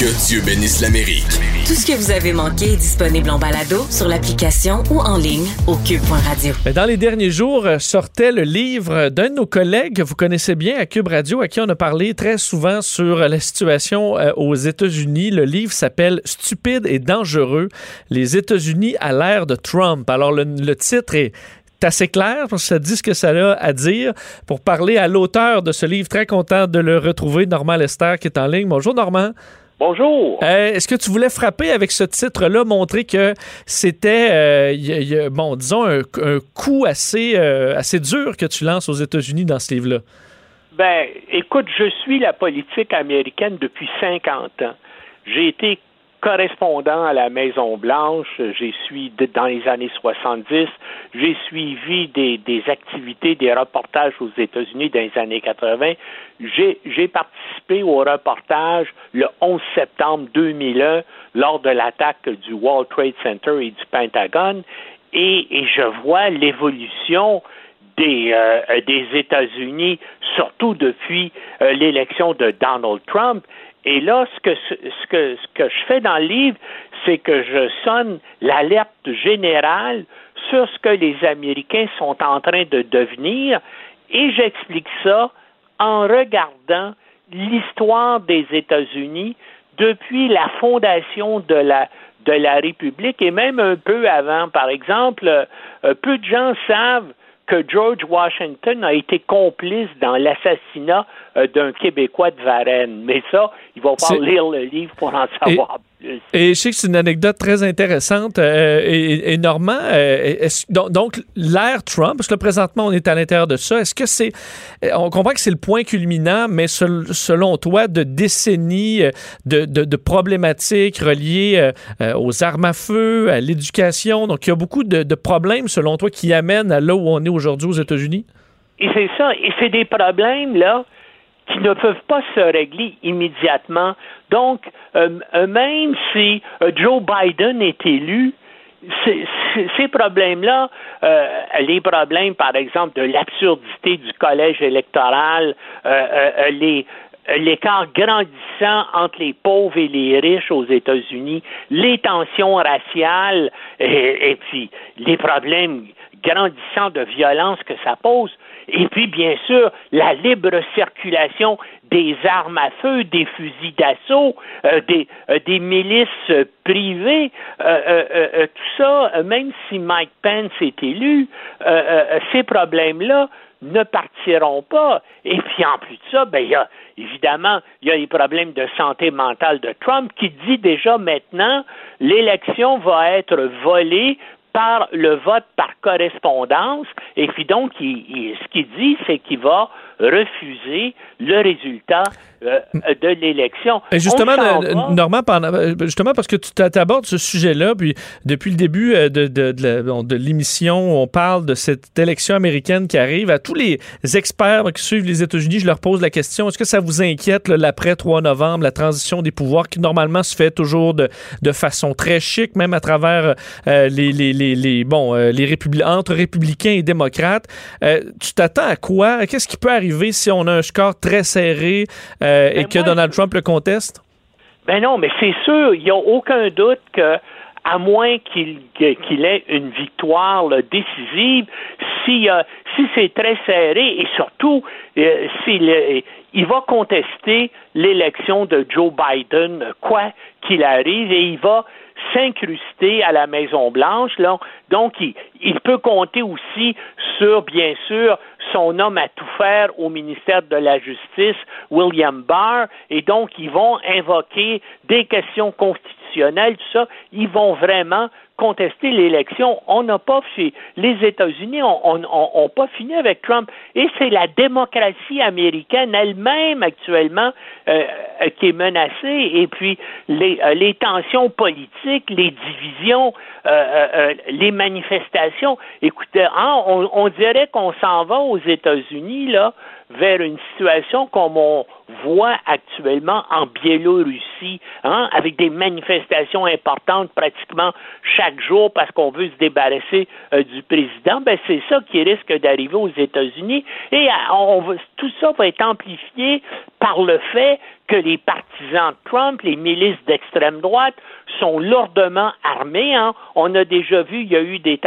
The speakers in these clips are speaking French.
Que Dieu bénisse l'Amérique. Tout ce que vous avez manqué est disponible en balado sur l'application ou en ligne au cube.radio. Dans les derniers jours, euh, sortait le livre d'un de nos collègues que vous connaissez bien à Cube Radio, à qui on a parlé très souvent sur la situation euh, aux États-Unis. Le livre s'appelle Stupide et dangereux, les États-Unis à l'ère de Trump. Alors, le, le titre est assez clair parce que ça dit ce que ça a à dire. Pour parler à l'auteur de ce livre, très content de le retrouver, Normand Lester, qui est en ligne. Bonjour, Normand. Bonjour. Euh, Est-ce que tu voulais frapper avec ce titre-là, montrer que c'était, euh, bon, disons, un, un coup assez, euh, assez dur que tu lances aux États-Unis dans ce livre-là? Ben, écoute, je suis la politique américaine depuis 50 ans. J'ai été correspondant à la Maison Blanche, j'ai suivi dans les années 70, j'ai suivi des, activités, des reportages aux États-Unis dans les années 80. J'ai participé au reportage le 11 septembre 2001 lors de l'attaque du World Trade Center et du Pentagone et, je vois l'évolution des, euh, États-Unis, surtout depuis euh, l'élection de Donald Trump. Et là, ce que, ce, que, ce que je fais dans le livre, c'est que je sonne l'alerte générale sur ce que les Américains sont en train de devenir et j'explique ça en regardant l'histoire des États-Unis depuis la fondation de la, de la République et même un peu avant. Par exemple, euh, peu de gens savent que George Washington a été complice dans l'assassinat euh, d'un Québécois de Varennes. Mais ça, il va falloir lire le livre pour en savoir plus. Et je sais que c'est une anecdote très intéressante. Euh, et, et, Normand, euh, donc, donc l'ère Trump, parce que présentement, on est à l'intérieur de ça, est-ce que c'est... On comprend que c'est le point culminant, mais sel, selon toi, de décennies de, problématiques reliées euh, aux armes à feu, à l'éducation. Donc, il y a beaucoup de, de problèmes, selon toi, qui amènent à là où on est aujourd'hui aux États-Unis? Et c'est ça. Et c'est des problèmes, là, qui ne peuvent pas se régler immédiatement. Donc, euh, même si euh, Joe Biden est élu, ces problèmes-là, euh, les problèmes, par exemple, de l'absurdité du collège électoral, euh, les l'écart grandissant entre les pauvres et les riches aux États-Unis, les tensions raciales et, et puis les problèmes grandissants de violence que ça pose, et puis, bien sûr, la libre circulation des armes à feu, des fusils d'assaut, euh, des, euh, des milices privées, euh, tout ça, même si Mike Pence est élu, ces problèmes-là ne partiront pas. Et puis, en plus de ça, ben, y a, évidemment, il y a les problèmes de santé mentale de Trump qui dit déjà maintenant l'élection va être volée par le vote par correspondance. Et puis donc, il, ce qu'il dit, c'est qu'il va refuser le résultat euh, de l'élection. Justement, Normand, justement, parce que tu abordes ce sujet-là, puis depuis le début de, de, de, de l'émission, on parle de cette élection américaine qui arrive. À tous les experts qui suivent les États-Unis, je leur pose la question, est-ce que ça vous inquiète l'après 3 novembre, la transition des pouvoirs qui normalement se fait toujours de, de façon très chic, même à travers euh, les, les, les, les, bon, euh, les républi entre républicains et démocrates. Euh, tu t'attends à quoi? Qu'est-ce qui peut arriver si on a un score très serré euh, et ben que moi, Donald Trump le conteste? Ben non, mais c'est sûr, il n'y a aucun doute que à moins qu'il qu'il ait une victoire là, décisive, si, euh, si c'est très serré et surtout euh, s'il il va contester l'élection de Joe Biden, quoi qu'il arrive, et il va s'incruster à la Maison Blanche. Donc, il, peut compter aussi sur, bien sûr, son homme à tout faire au ministère de la Justice, William Barr, et donc ils vont invoquer des questions constitutionnelles, tout ça. Ils vont vraiment contester l'élection. On n'a pas fait, les États-Unis n'ont pas fini avec Trump. Et c'est la démocratie américaine elle-même actuellement euh, qui est menacée. Et puis les, euh, les tensions politiques, les divisions, euh les manifestations. Écoutez, hein, on, on dirait qu'on s'en va aux États-Unis là vers une situation comme on voit actuellement en Biélorussie, hein, avec des manifestations importantes pratiquement chaque jour parce qu'on veut se débarrasser euh, du président, ben c'est ça qui risque d'arriver aux États-Unis. Et on tout ça va être amplifié par le fait que les partisans de Trump, les milices d'extrême droite, sont lourdement armés. Hein. On a déjà vu, il y a eu des,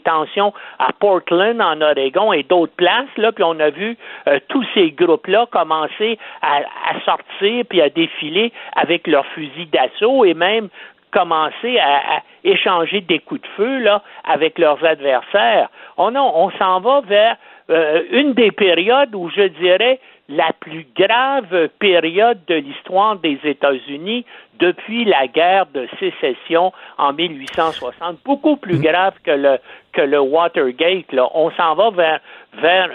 tensions à Portland, en Oregon et d'autres places, là, puis on a vu euh, tous ces groupes-là commencer à, sortir puis à défiler avec leurs fusils d'assaut et même commencer à, échanger des coups de feu là, avec leurs adversaires. On, on s'en va vers euh, une des périodes où je dirais la plus grave période de l'histoire des États-Unis depuis la guerre de sécession en 1860, beaucoup plus mm. grave que le que le Watergate. Là. On s'en va vers vers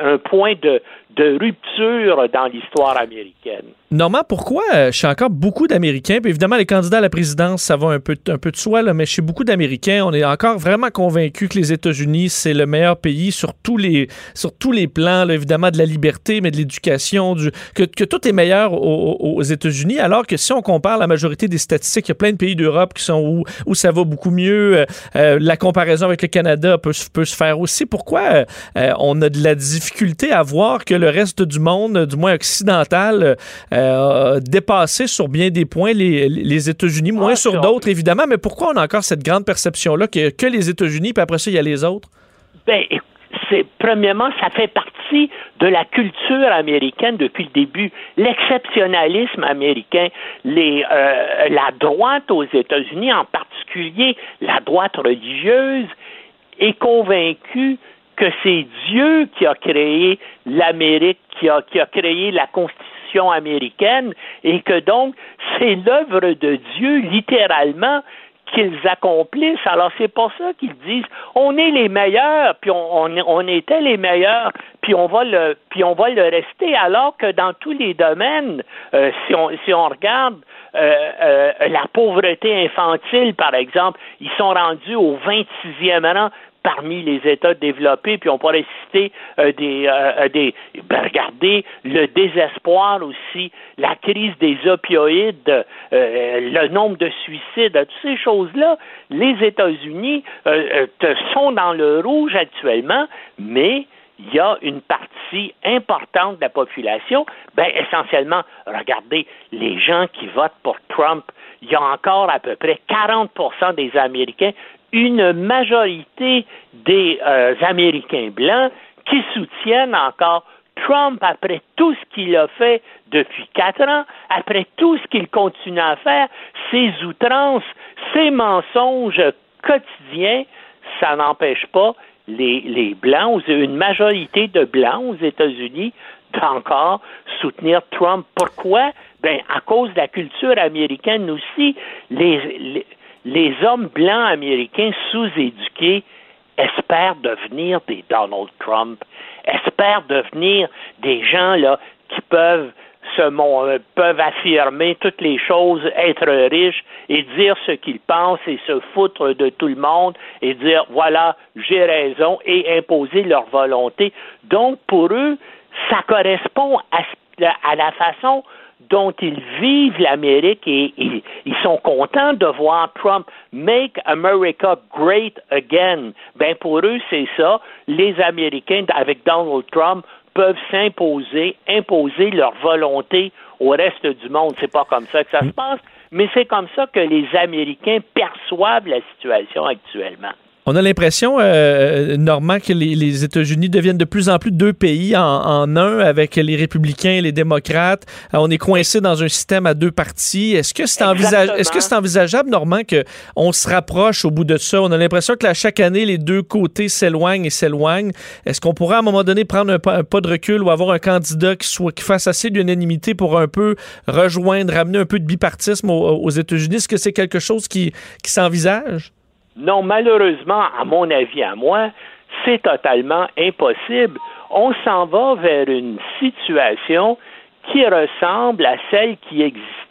un, point de, de rupture dans l'histoire américaine. Normand, pourquoi euh, chez encore beaucoup d'Américains, puis évidemment les candidats à la présidence, ça va un peu, un peu de soi, là, mais chez beaucoup d'Américains, on est encore vraiment convaincus que les États-Unis, c'est le meilleur pays sur tous les, sur tous les plans, évidemment de la liberté, mais de l'éducation, que, que, tout est meilleur aux, États-Unis, alors que si on compare la majorité des statistiques, il y a plein de pays d'Europe qui sont où, où ça va beaucoup mieux, euh, euh, la comparaison avec le Canada peut, peut se faire aussi. Pourquoi on a de la difficulté à voir que le reste du monde, du moins occidental, euh, dépassé sur bien des points les, États-Unis, moins ah, sur d'autres, évidemment. Mais pourquoi on a encore cette grande perception-là que, que les États-Unis, puis après ça, il y a les autres? Ben, c'est, premièrement, ça fait partie de la culture américaine depuis le début. L'exceptionnalisme américain, euh, la droite aux États-Unis, en particulier la droite religieuse, est convaincue que c'est Dieu qui a créé l'Amérique, qui a, qui a créé la Constitution américaine et que donc c'est l'œuvre de Dieu littéralement qu'ils accomplissent. Alors c'est pour ça qu'ils disent on est les meilleurs, puis on, on, était les meilleurs, puis on va le puis on va le rester. Alors que dans tous les domaines, euh, si on si on regarde euh, euh, la pauvreté infantile, par exemple, ils sont rendus au 26e rang parmi les États développés, puis on pourrait citer euh, des, euh, euh, ben, regardez le désespoir aussi, la crise des opioïdes, le nombre de suicides, toutes ces choses-là, les États-Unis sont dans le rouge actuellement, mais il y a une partie importante de la population, ben essentiellement, regardez, les gens qui votent pour Trump, il y a encore à peu près 40% des Américains une majorité des euh, Américains blancs qui soutiennent encore Trump après tout ce qu'il a fait depuis quatre ans, après tout ce qu'il continue à faire, ses outrances, ses mensonges quotidiens, ça n'empêche pas les, Blancs, une majorité de Blancs aux États-Unis d'encore soutenir Trump. Pourquoi? Ben, à cause de la culture américaine aussi. les hommes blancs américains sous-éduqués espèrent devenir des Donald Trump, espèrent devenir des gens là qui peuvent se euh, peuvent affirmer toutes les choses, être riches et dire ce qu'ils pensent et se foutre de tout le monde et dire voilà, j'ai raison et imposer leur volonté. Donc pour eux, ça correspond à, à la façon dont ils vivent l'Amérique et, ils sont contents de voir Trump make America great again. Ben pour eux c'est ça. Les Américains avec Donald Trump peuvent s'imposer, imposer leur volonté au reste du monde. C'est pas comme ça que ça se passe, mais c'est comme ça que les Américains perçoivent la situation actuellement. On a l'impression, euh, Normand, que les, États-Unis deviennent de plus en plus deux pays en, un avec les républicains et les démocrates. Euh, on est coincé dans un système à deux partis. Est-ce que c'est envisageable, Normand, qu'on se rapproche au bout de ça? On a l'impression que là, chaque année, les deux côtés s'éloignent et s'éloignent. Est-ce qu'on pourrait à un moment donné prendre un pas, de recul ou avoir un candidat qui soit qui fasse assez d'unanimité pour un peu rejoindre, ramener un peu de bipartisme aux, aux États-Unis? Est-ce que c'est quelque chose qui, qui s'envisage? Non, malheureusement, à mon avis, à moi, c'est totalement impossible. On s'en va vers une situation qui ressemble à celle qui existait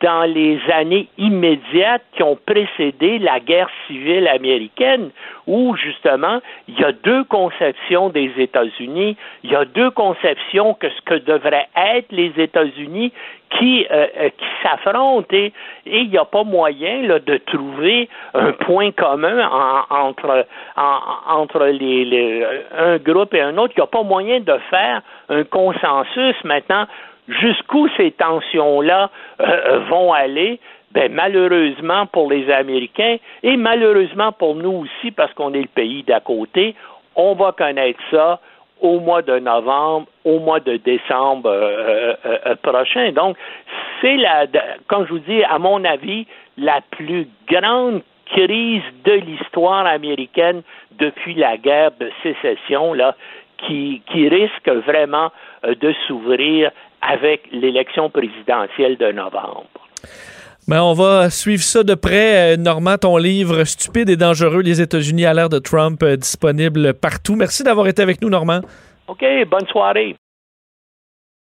dans les années immédiates qui ont précédé la guerre civile américaine, où justement il y a deux conceptions des États-Unis, il y a deux conceptions que ce que devraient être les États-Unis qui, euh, euh, s'affrontent. Et il n'y a pas moyen là, de trouver un point commun entre, entre les, un groupe et un autre. Il n'y a pas moyen de faire un consensus. Maintenant jusqu'où ces tensions-là euh, vont aller? Ben, malheureusement pour les Américains et malheureusement pour nous aussi parce qu'on est le pays d'à côté, on va connaître ça au mois de novembre, au mois de décembre euh, euh, euh, prochain. Donc, c'est la, comme je vous dis, à mon avis, la plus grande crise de l'histoire américaine depuis la guerre de sécession, là, qui, qui risque vraiment de s'ouvrir avec l'élection présidentielle de novembre. Ben, on va suivre ça de près. Normand, ton livre Stupide et dangereux, les États-Unis à l'ère de Trump, disponible partout. Merci d'avoir été avec nous, Normand. OK, bonne soirée.